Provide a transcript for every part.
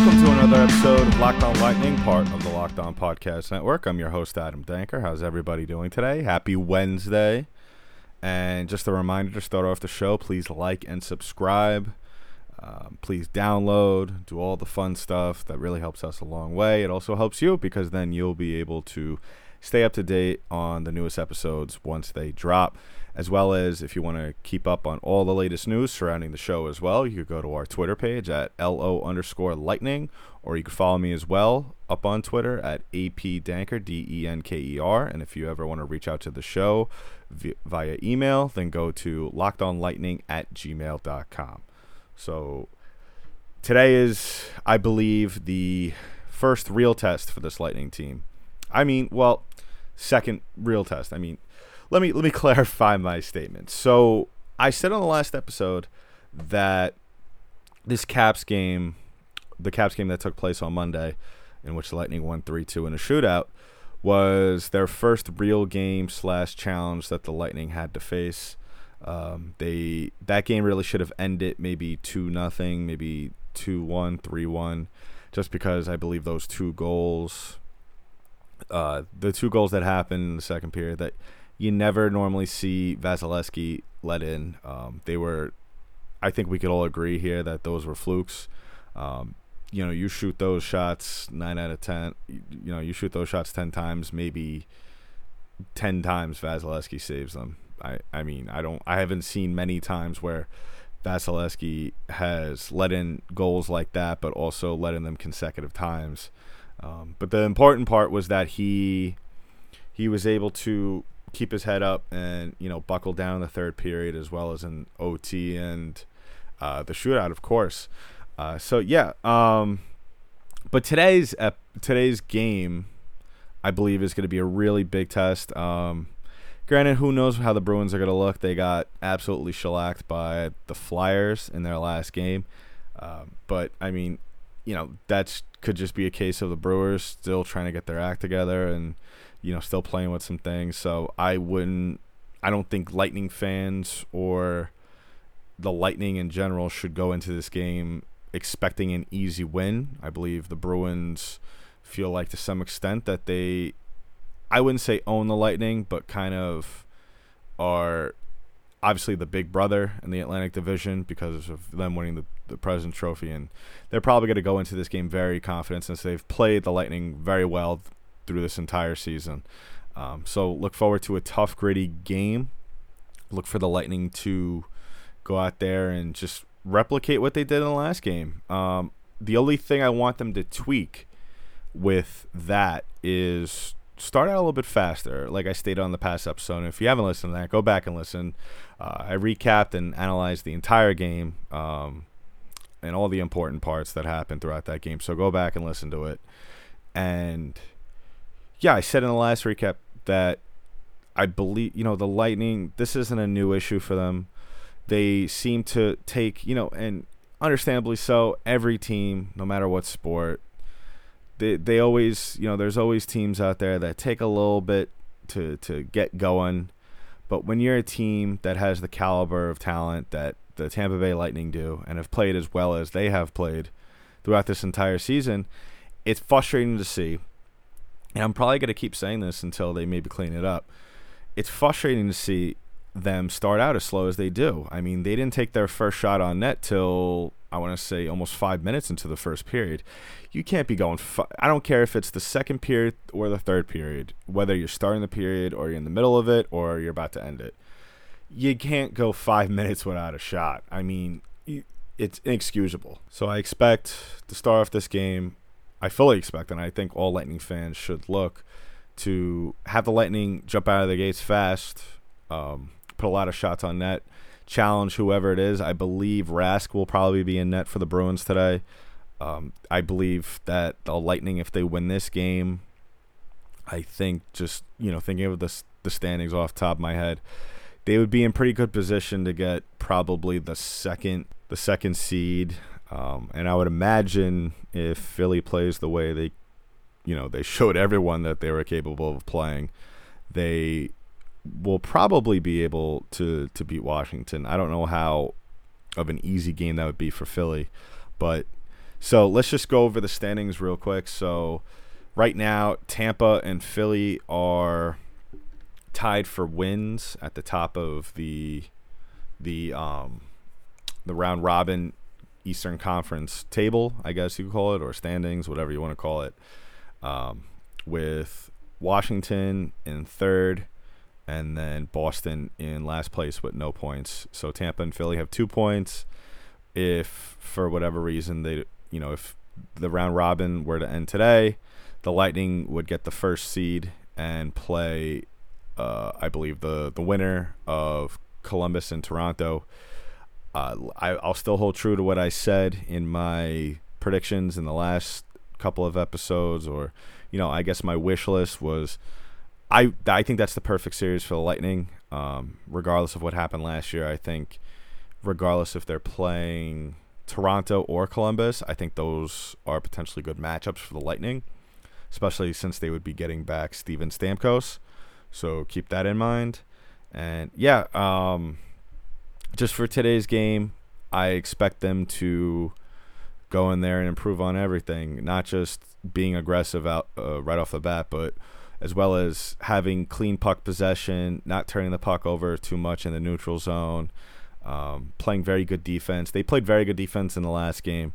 Welcome to another episode of Locked On Lightning, part of the Locked On Podcast Network. I'm your host, Adam Denker. How's everybody doing today? Happy Wednesday. And just a reminder to start off the show, please like and subscribe. Um, please download, do all the fun stuff. That really helps us a long way. It also helps you because then you'll be able to stay up to date on the newest episodes once they drop. As well as if you want to keep up on all the latest news surrounding the show as well, you could go to our Twitter page at LO underscore lightning, or you could follow me as well up on Twitter at AP Denker, D E N K E R. And if you ever want to reach out to the show via email, then go to lockedonlightning at gmail.com. So today is, I believe, the first real test for this Lightning team. I mean, well, second real test. I mean, let me let me clarify my statement. So I said on the last episode that this Caps game, the Caps game that took place on Monday, in which the Lightning won three two in a shootout, was their first real game slash challenge that the Lightning had to face. Um, they that game really should have ended maybe two nothing, maybe two one, three one, just because I believe those two goals, uh, the two goals that happened in the second period that you never normally see Vasilevskiy let in. Um, they were, I think we could all agree here that those were flukes. Um, you know, you shoot those shots nine out of ten. You, you know, you shoot those shots ten times, maybe ten times Vasilevskiy saves them. I, I mean, I don't, I haven't seen many times where Vasilevskiy has let in goals like that, but also let in them consecutive times. Um, but the important part was that he he was able to keep his head up and you know buckle down in the third period as well as in OT and uh, the shootout, of course. Uh, so yeah, um, but today's today's game, I believe, is going to be a really big test. Um, granted, who knows how the Bruins are going to look? They got absolutely shellacked by the Flyers in their last game. Um, but I mean, you know, that could just be a case of the Bruins still trying to get their act together and you know still playing with some things. So I wouldn't. I don't think Lightning fans or the Lightning in general should go into this game expecting an easy win. I believe the Bruins feel like to some extent that they I wouldn't say own the Lightning, but kind of are obviously the big brother in the Atlantic Division because of them winning the, the President Trophy. And they're probably going to go into this game very confident since they've played the Lightning very well through this entire season. Um, so look forward to a tough, gritty game. Look for the Lightning to go out there and just replicate what they did in the last game. Um, the only thing I want them to tweak with that is start out a little bit faster, like I stated on the past episode. If you haven't listened to that, go back and listen. Uh, I recapped and analyzed the entire game um, and all the important parts that happened throughout that game. So go back and listen to it. And yeah, I said in the last recap that I believe, you know, the Lightning, this isn't a new issue for them. They seem to take, you know, and understandably so, every team, no matter what sport, they they always you know there's always teams out there that take a little bit to to get going. But when you're a team that has the caliber of talent that the Tampa Bay Lightning do and have played as well as they have played throughout this entire season it's frustrating to see. And I'm probably going to keep saying this until they maybe clean it up. It's frustrating to see them start out as slow as they do I mean they didn't take their first shot on net till I want to say almost five minutes into the first period. You can't be going. Fi- I don't care if it's the second period or the third period, whether you're starting the period or you're in the middle of it or you're about to end it. You can't go five minutes without a shot. I mean, it's inexcusable. So I expect to start off this game. I fully expect, and I think all Lightning fans should look to have the Lightning jump out of the gates fast, um, put a lot of shots on net challenge whoever it is. I believe Rask will probably be in net for the Bruins today. Um, I believe that the Lightning, if they win this game, I think just you know thinking of the the standings off top of my head, they would be in pretty good position to get probably the second the second seed. Um, and I would imagine if Philly plays the way they, you know, they showed everyone that they were capable of playing, they will probably be able to to beat Washington. I don't know how of an easy game that would be for Philly, but so let's just go over the standings real quick. So right now, Tampa and Philly are tied for wins at the top of the the um the round robin Eastern Conference table, I guess you could call it, or standings, whatever you want to call it. Um, with Washington in third, and then Boston in last place with no points. So Tampa and Philly have two points. If for whatever reason they, you know, if the round robin were to end today, the Lightning would get the first seed and play, uh, I believe the the winner of Columbus and Toronto. Uh, I, I'll still hold true to what I said in my predictions in the last couple of episodes, or you know, I guess my wish list was. I I think that's the perfect series for the Lightning. Um, regardless of what happened last year, I think, regardless if they're playing Toronto or Columbus, I think those are potentially good matchups for the Lightning, especially since they would be getting back Steven Stamkos. So keep that in mind. And yeah, um, just for today's game, I expect them to go in there and improve on everything, not just being aggressive out uh, right off the bat, but as well as having clean puck possession, not turning the puck over too much in the neutral zone, um, playing very good defense. They played very good defense in the last game,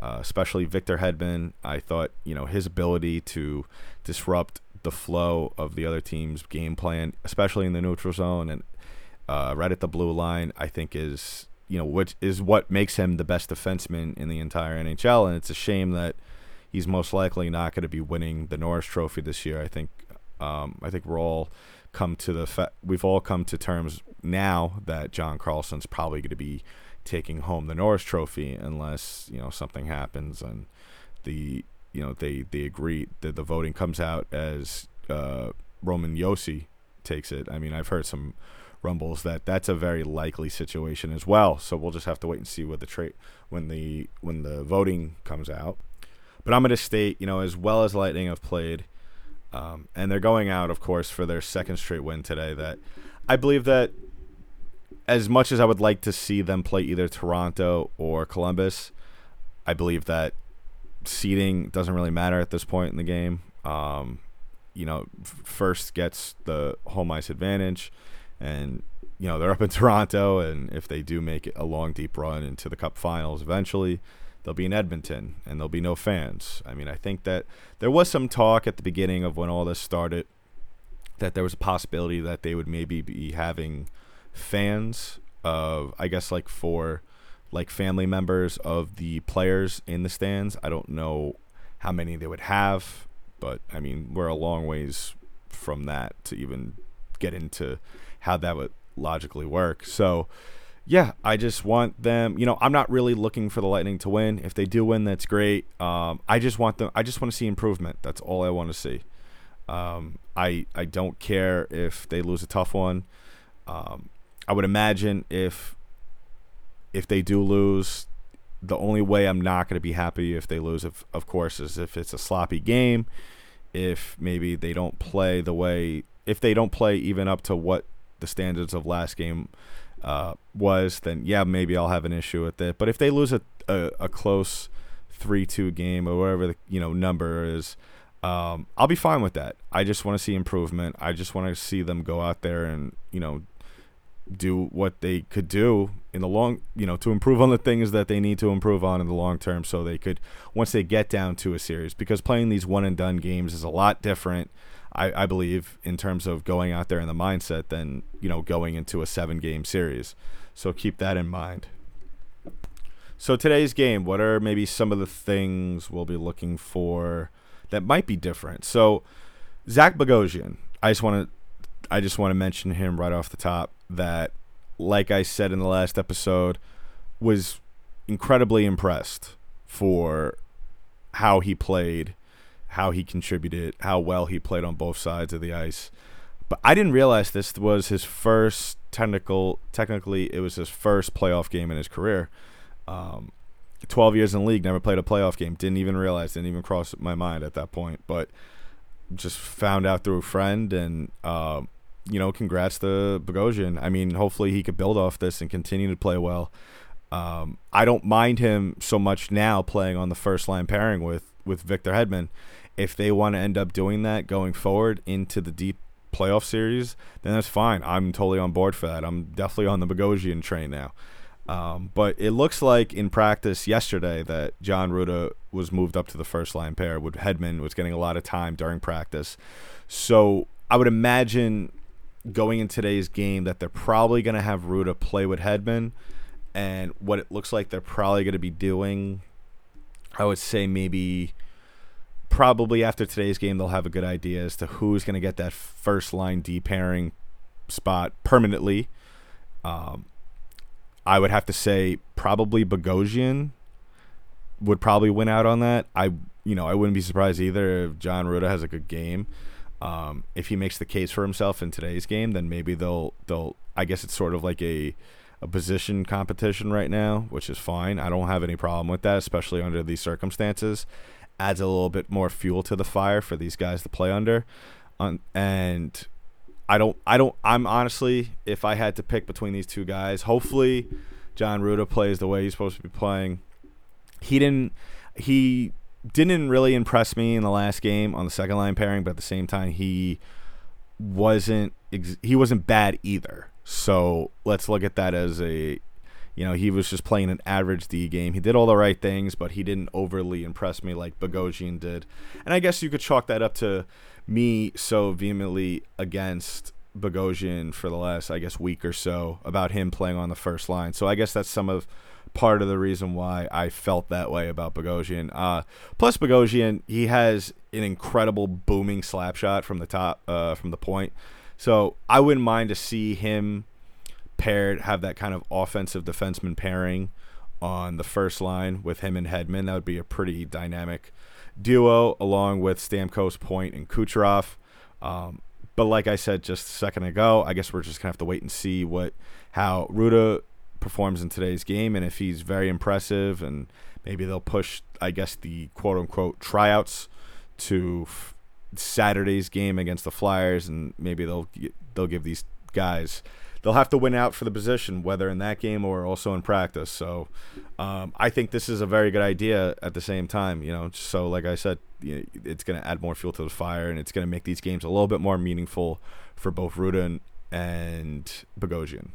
uh, especially Victor Hedman. I thought you know his ability to disrupt the flow of the other team's game plan, especially in the neutral zone and uh, right at the blue line, I think is you know which is what makes him the best defenseman in the entire NHL. And it's a shame that he's most likely not going to be winning the Norris Trophy this year. I think um, I think we're all come to the fa- we've all come to terms now that John Carlson's probably going to be taking home the Norris Trophy unless you know something happens and the you know they they agree that the voting comes out as uh, Roman Josi takes it. I mean, I've heard some rumbles that that's a very likely situation as well. So we'll just have to wait and see what the trade when the when the voting comes out. But I'm going to state, you know, as well as Lightning have played, um, and they're going out, of course, for their second straight win today. That I believe that as much as I would like to see them play either Toronto or Columbus, I believe that seeding doesn't really matter at this point in the game. Um, you know, first gets the home ice advantage, and you know they're up in Toronto, and if they do make a long, deep run into the Cup Finals eventually, they'll be in Edmonton, and there'll be no fans. I mean, I think that there was some talk at the beginning of when all this started that there was a possibility that they would maybe be having fans of, I guess, like for like family members of the players in the stands. I don't know how many they would have, but I mean, we're a long ways from that to even get into how that would logically work. So, yeah, I just want them. You know, I'm not really looking for the Lightning to win. If they do win, that's great. Um, I just want them. I just want to see improvement. That's all I want to see. Um, I I don't care if they lose a tough one. Um, I would imagine if if they do lose, the only way I'm not going to be happy if they lose, of of course, is if it's a sloppy game. If maybe they don't play the way, if they don't play even up to what the standards of last game uh, was, then yeah, maybe I'll have an issue with it. But if they lose a a, a close three two game or whatever the you know number is, um, I'll be fine with that. I just want to see improvement. I just want to see them go out there and you know do what they could do in the long, you know, to improve on the things that they need to improve on in the long term so they could once they get down to a series because playing these one and done games is a lot different I, I believe in terms of going out there in the mindset than, you know, going into a seven game series. So keep that in mind. So today's game, what are maybe some of the things we'll be looking for that might be different? So Zach Bogosian, I just want to I just want to mention him right off the top that like I said in the last episode, was incredibly impressed for how he played, how he contributed, how well he played on both sides of the ice. But I didn't realize this was his first technical. Technically, it was his first playoff game in his career. Um, 12 years in league, never played a playoff game. Didn't even realize, didn't even cross my mind at that point. But just found out through a friend, and uh, you know, congrats to Bogosian. I mean, hopefully he could build off this and continue to play well. Um, I don't mind him so much now playing on the first line pairing with with Victor Hedman. If they want to end up doing that going forward into the deep playoff series, then that's fine. I'm totally on board for that. I'm definitely on the Bogosian train now. Um, but it looks like in practice yesterday that John Rutta was moved up to the first line pair. With Hedman was getting a lot of time during practice, so I would imagine going in today's game that they're probably going to have Rutta play with Hedman, and what it looks like they're probably going to be doing. I would say maybe probably after today's game they'll have a good idea as to who's going to get that first line D pairing spot permanently. Um, I would have to say probably Bogosian would probably win out on that. I you know I wouldn't be surprised either if John Rutta has a good game. Um, if he makes the case for himself in today's game, then maybe they'll they'll. I guess it's sort of like a a position competition right now, which is fine. I don't have any problem with that, especially under these circumstances. Adds a little bit more fuel to the fire for these guys to play under. On and I don't I don't I'm honestly if I had to pick between these two guys, hopefully John Rutta plays the way he's supposed to be playing. He didn't he didn't really impress me in the last game on the second line pairing, but at the same time he wasn't he wasn't bad either. So let's look at that as a you know, he was just playing an average D game. He did all the right things, but he didn't overly impress me like Bogosian did. And I guess you could chalk that up to me so vehemently against Bogosian for the last, I guess, week or so about him playing on the first line. So I guess that's some of part of the reason why I felt that way about Bogosian. Uh, plus, Bogosian, he has an incredible booming slap shot from the top, uh, from the point. So I wouldn't mind to see him paired, have that kind of offensive defenseman pairing on the first line with him and Hedman. That would be a pretty dynamic duo, along with Stamkos, Point, and Kucherov. Um, but like I said just a second ago, I guess we're just gonna have to wait and see what how Rutta performs in today's game, and if he's very impressive, and maybe they'll push, I guess, the quote unquote tryouts to f- Saturday's game against the Flyers, and maybe they'll they'll give these guys they'll have to win out for the position, whether in that game or also in practice. So um, I think this is a very good idea at the same time. You know, so like I said, you know, it's going to add more fuel to the fire, and it's going to make these games a little bit more meaningful for both Rudin and, Bogosian.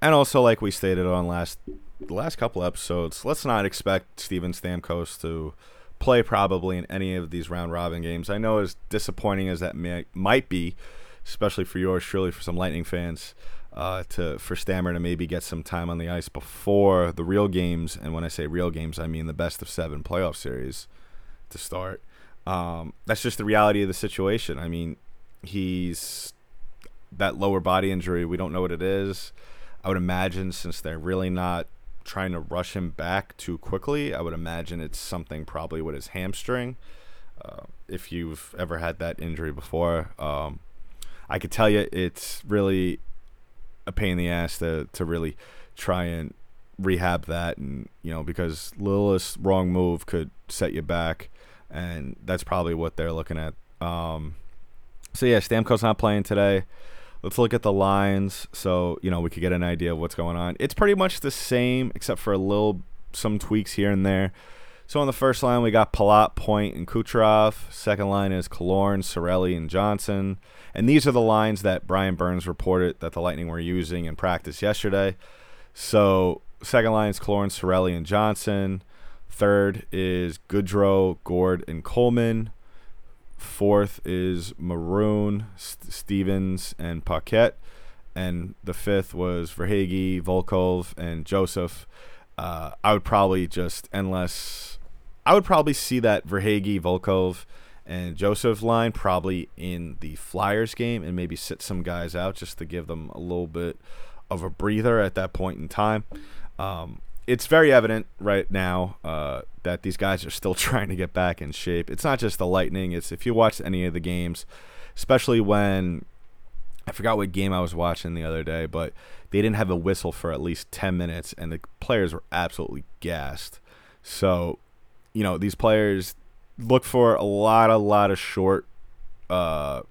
And also, like we stated on last the last couple episodes, let's not expect Steven Stamkos to play probably in any of these round robin games. I know as disappointing as that may, might be, especially for yours truly, for some Lightning fans, uh, to for Stammer to maybe get some time on the ice before the real games. And when I say real games, I mean the best of seven playoff series to start. Um, that's just the reality of the situation. I mean, he's that lower body injury. We don't know what it is. I would imagine since they're really not trying to rush him back too quickly, I would imagine it's something probably with his hamstring. Uh, if you've ever had that injury before, um, I could tell you it's really a pain in the ass to to really try and rehab that, and you know because littlest wrong move could set you back, and that's probably what they're looking at. Um, so yeah, Stamkos not playing today. Let's look at the lines so you know we could get an idea of what's going on. It's pretty much the same except for a little some tweaks here and there. So on the first line we got Palat, Point, and Kucherov. Second line is Killorn, Cirelli, and Johnson. And these are the lines that Bryan Burns reported that the Lightning were using in practice yesterday. So second line is Killorn, Cirelli, and Johnson. Third is Goodrow, Gourde, and Coleman. Fourth is Maroon, St- Stephens, and Paquette. And the fifth was Verhaeghe, Volkov, and Joseph. Uh, I would probably just, unless I would probably see that Verhaeghe, Volkov, and Joseph line probably in the Flyers game and maybe sit some guys out just to give them a little bit of a breather at that point in time. Um, it's very evident right now uh, that these guys are still trying to get back in shape. It's not just the Lightning. It's if you watch any of the games, especially when I forgot what game I was watching the other day, but they didn't have a whistle for at least 10 minutes, and the players were absolutely gassed. So, you know, these players look for a lot, a lot of short uh,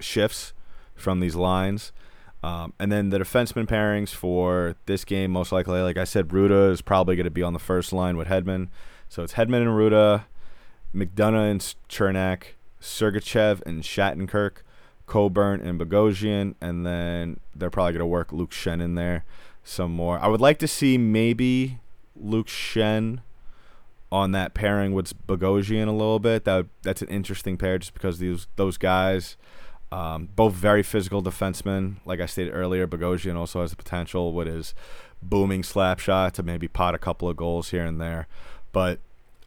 shifts from these lines. Um, and then the defenseman pairings for this game, most likely, like I said, Rutta is probably going to be on the first line with Hedman. So it's Hedman and Rutta, McDonagh and Cernak, Sergachev and Shattenkirk, Coburn and Bogosian, and then they're probably going to work Luke Schenn in there some more. I would like to see maybe Luke Schenn on that pairing with Bogosian a little bit. That that's an interesting pair just because these those guys – um, both very physical defensemen. Like I stated earlier, Bogosian also has the potential with his booming slap shot to maybe pot a couple of goals here and there. But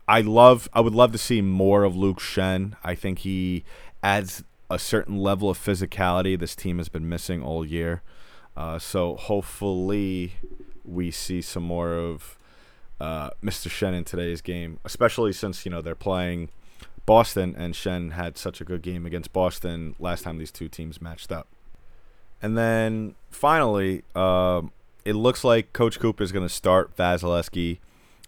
I love, I would love to see more of Luke Schenn. I think he adds a certain level of physicality this team has been missing all year. Uh, so hopefully we see some more of uh, Mr. Schenn in today's game, especially since you know they're playing Boston, and Schenn had such a good game against Boston last time these two teams matched up. And then finally, um, it looks like Coach Cooper is going to start Vasilevskiy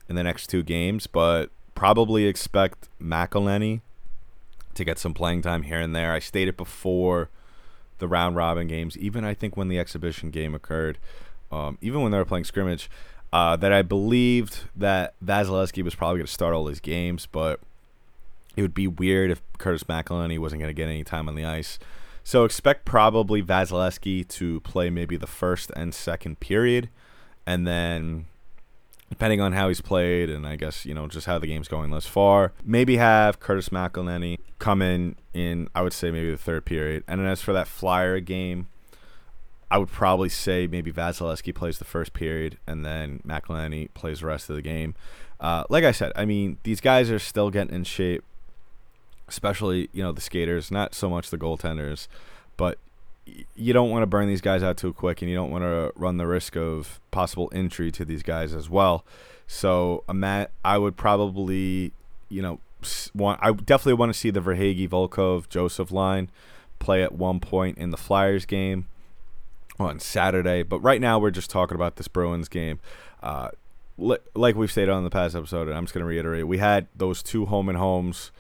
in the next two games, but probably expect McElhinney to get some playing time here and there. I stated before the round robin games, even I think when the exhibition game occurred, um, even when they were playing scrimmage, uh, that I believed that Vasilevskiy was probably going to start all his games, but it would be weird if Curtis McElhinney wasn't going to get any time on the ice. So expect probably Vasilevskiy to play maybe the first and second period, and then depending on how he's played and I guess you know just how the game's going thus far, maybe have Curtis McElhinney come in in I would say maybe the third period. And then as for that Flyer game, I would probably say maybe Vasilevskiy plays the first period and then McElhinney plays the rest of the game. Uh, like I said, I mean these guys are still getting in shape especially you know the skaters, not so much the goaltenders, but you don't want to burn these guys out too quick, and you don't want to run the risk of possible injury to these guys as well. So, I would probably, you know, want I definitely want to see the Verhaeghe, Volkov, Joseph line play at one point in the Flyers game on Saturday. But right now, we're just talking about this Bruins game. Uh, like we've stated on the past episode, and I'm just going to reiterate, we had those two home and homes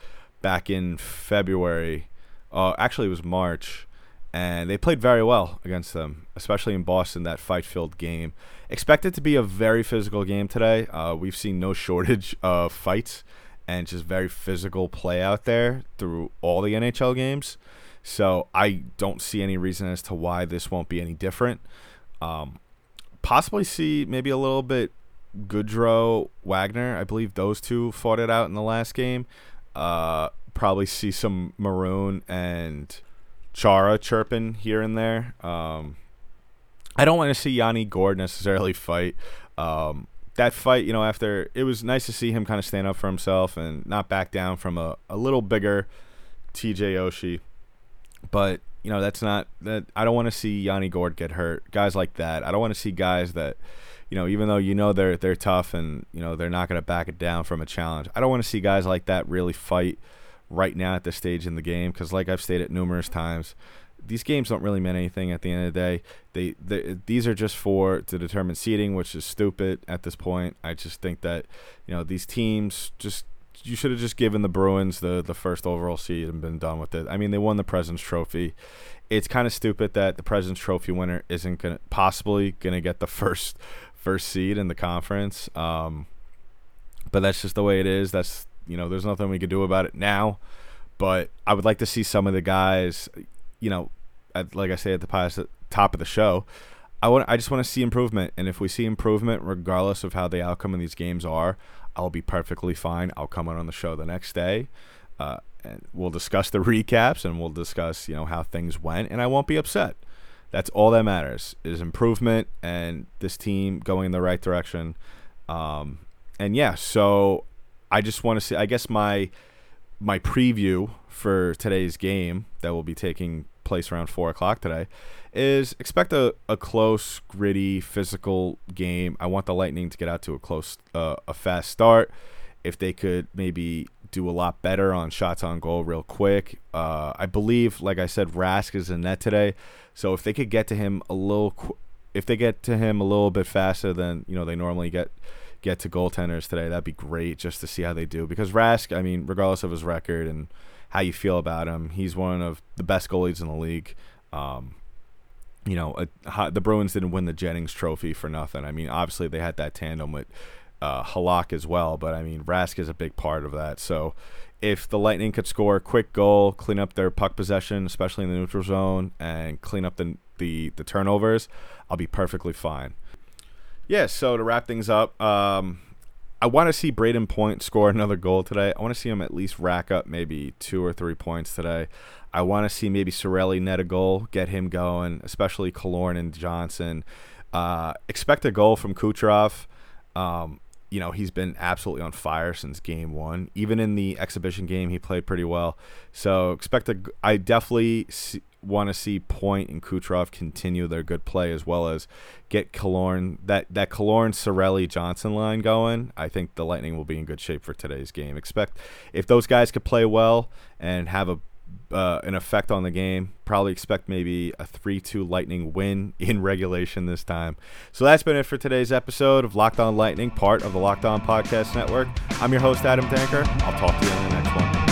back in February. Uh, actually, it was March, and they played very well against them, especially in Boston. That fight-filled game. Expect it to be a very physical game today. Uh, we've seen no shortage of fights and just very physical play out there through all the NHL games. So I don't see any reason as to why this won't be any different. Um, possibly see maybe a little bit Goodrow Wagner. I believe those two fought it out in the last game. Uh, probably see some Maroon and Chara chirping here and there. Um, I don't want to see Yanni Gourde necessarily fight. Um, that fight, you know, after it was nice to see him kind of stand up for himself and not back down from a, a little bigger TJ Oshie. But, you know, that's not that I don't want to see Yanni Gourde get hurt. Guys like that. I don't want to see guys that you know, even though you know they're they're tough and you know they're not going to back it down from a challenge. I don't want to see guys like that really fight right now at this stage in the game because, like I've stated numerous times, these games don't really mean anything at the end of the day. They, they these are just for to determine seeding, which is stupid at this point. I just think that you know these teams just you should have just given the Bruins the the first overall seed and been done with it. I mean, they won the President's Trophy. It's kind of stupid that the President's Trophy winner isn't gonna possibly gonna get the first first seed in the conference. Um, but that's just the way it is. That's you know, there's nothing we can do about it now. But I would like to see some of the guys, you know, at, like I say at the past, top of the show. I want. I just want to see improvement, and if we see improvement, regardless of how the outcome of these games are, I'll be perfectly fine. I'll come on on the show the next day, uh, and we'll discuss the recaps, and we'll discuss you know how things went, and I won't be upset. That's all that matters is improvement and this team going in the right direction. Um, and yeah, so I just want to see. I guess my my preview for today's game that we'll be taking place around four o'clock today, is expect a, a close, gritty, physical game. I want the Lightning to get out to a close, uh, a fast start. If they could maybe do a lot better on shots on goal real quick. Uh, I believe, like I said, Rask is in net today, so if they could get to him a little, qu- if they get to him a little bit faster than you know they normally get get to goaltenders today, that'd be great just to see how they do. Because Rask, I mean, regardless of his record and how you feel about him, he's one of the best goalies in the league. Um, you know, a, the Bruins didn't win the Jennings Trophy for nothing. I mean, obviously they had that tandem with uh, Halak as well, but I mean, Rask is a big part of that. So if the Lightning could score a quick goal, clean up their puck possession, especially in the neutral zone, and clean up the the, the turnovers, I'll be perfectly fine. Yeah, so to wrap things up, um, I want to see Brayden Point score another goal today. I want to see him at least rack up maybe two or three points today. I want to see maybe Cirelli net a goal, get him going, especially Killorn and Johnson. Uh, expect a goal from Kucherov. Um, you know, he's been absolutely on fire since game one. Even in the exhibition game, he played pretty well. So expect a. I definitely want to see Point and Kucherov continue their good play as well as get Killorn that that Killorn Cirelli Johnson line going. I think the Lightning will be in good shape for today's game. Expect if those guys could play well and have a uh, an effect on the game. Probably expect maybe a 3 2 Lightning win in regulation this time. So that's been it for today's episode of Locked On Lightning, part of the Locked On Podcast Network. I'm your host, Adam Denker. I'll talk to you in the next one.